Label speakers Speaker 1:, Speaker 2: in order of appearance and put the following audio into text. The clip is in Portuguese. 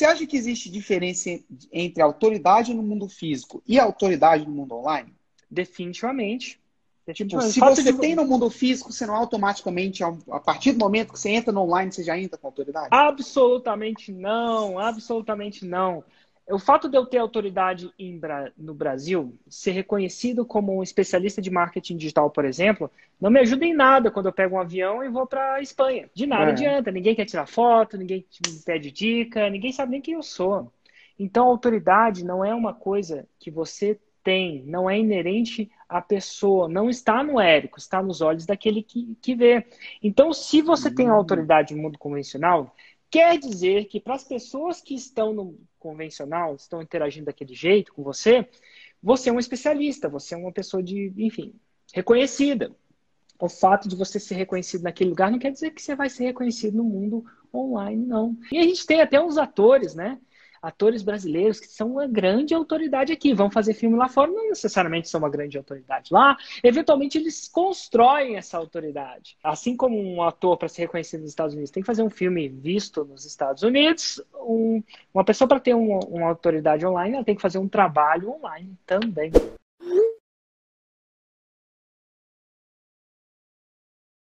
Speaker 1: Você acha que existe diferença entre autoridade no mundo físico e autoridade no mundo online?
Speaker 2: Definitivamente.
Speaker 1: Tipo, se você de... tem no mundo físico, você não automaticamente, a partir do momento que você entra no online, você já entra com autoridade?
Speaker 2: Absolutamente não, absolutamente não. O fato de eu ter autoridade no Brasil, ser reconhecido como um especialista de marketing digital, por exemplo, não me ajuda em nada quando eu pego um avião e vou para a Espanha. De nada é. adianta. Ninguém quer tirar foto, ninguém me pede dica, ninguém sabe nem quem eu sou. Então, autoridade não é uma coisa que você tem, não é inerente à pessoa, não está no Érico, está nos olhos daquele que, que vê. Então, se você uhum. tem autoridade no mundo convencional, quer dizer que para as pessoas que estão no convencional, estão interagindo daquele jeito com você, você é um especialista, você é uma pessoa de, enfim, reconhecida. O fato de você ser reconhecido naquele lugar não quer dizer que você vai ser reconhecido no mundo online, não. E a gente tem até uns atores, né? Atores brasileiros que são uma grande autoridade aqui, vão fazer filme lá fora, não necessariamente são uma grande autoridade lá, eventualmente eles constroem essa autoridade. Assim como um ator, para ser reconhecido nos Estados Unidos, tem que fazer um filme visto nos Estados Unidos, um, uma pessoa, para ter uma, uma autoridade online, ela tem que fazer um trabalho online também.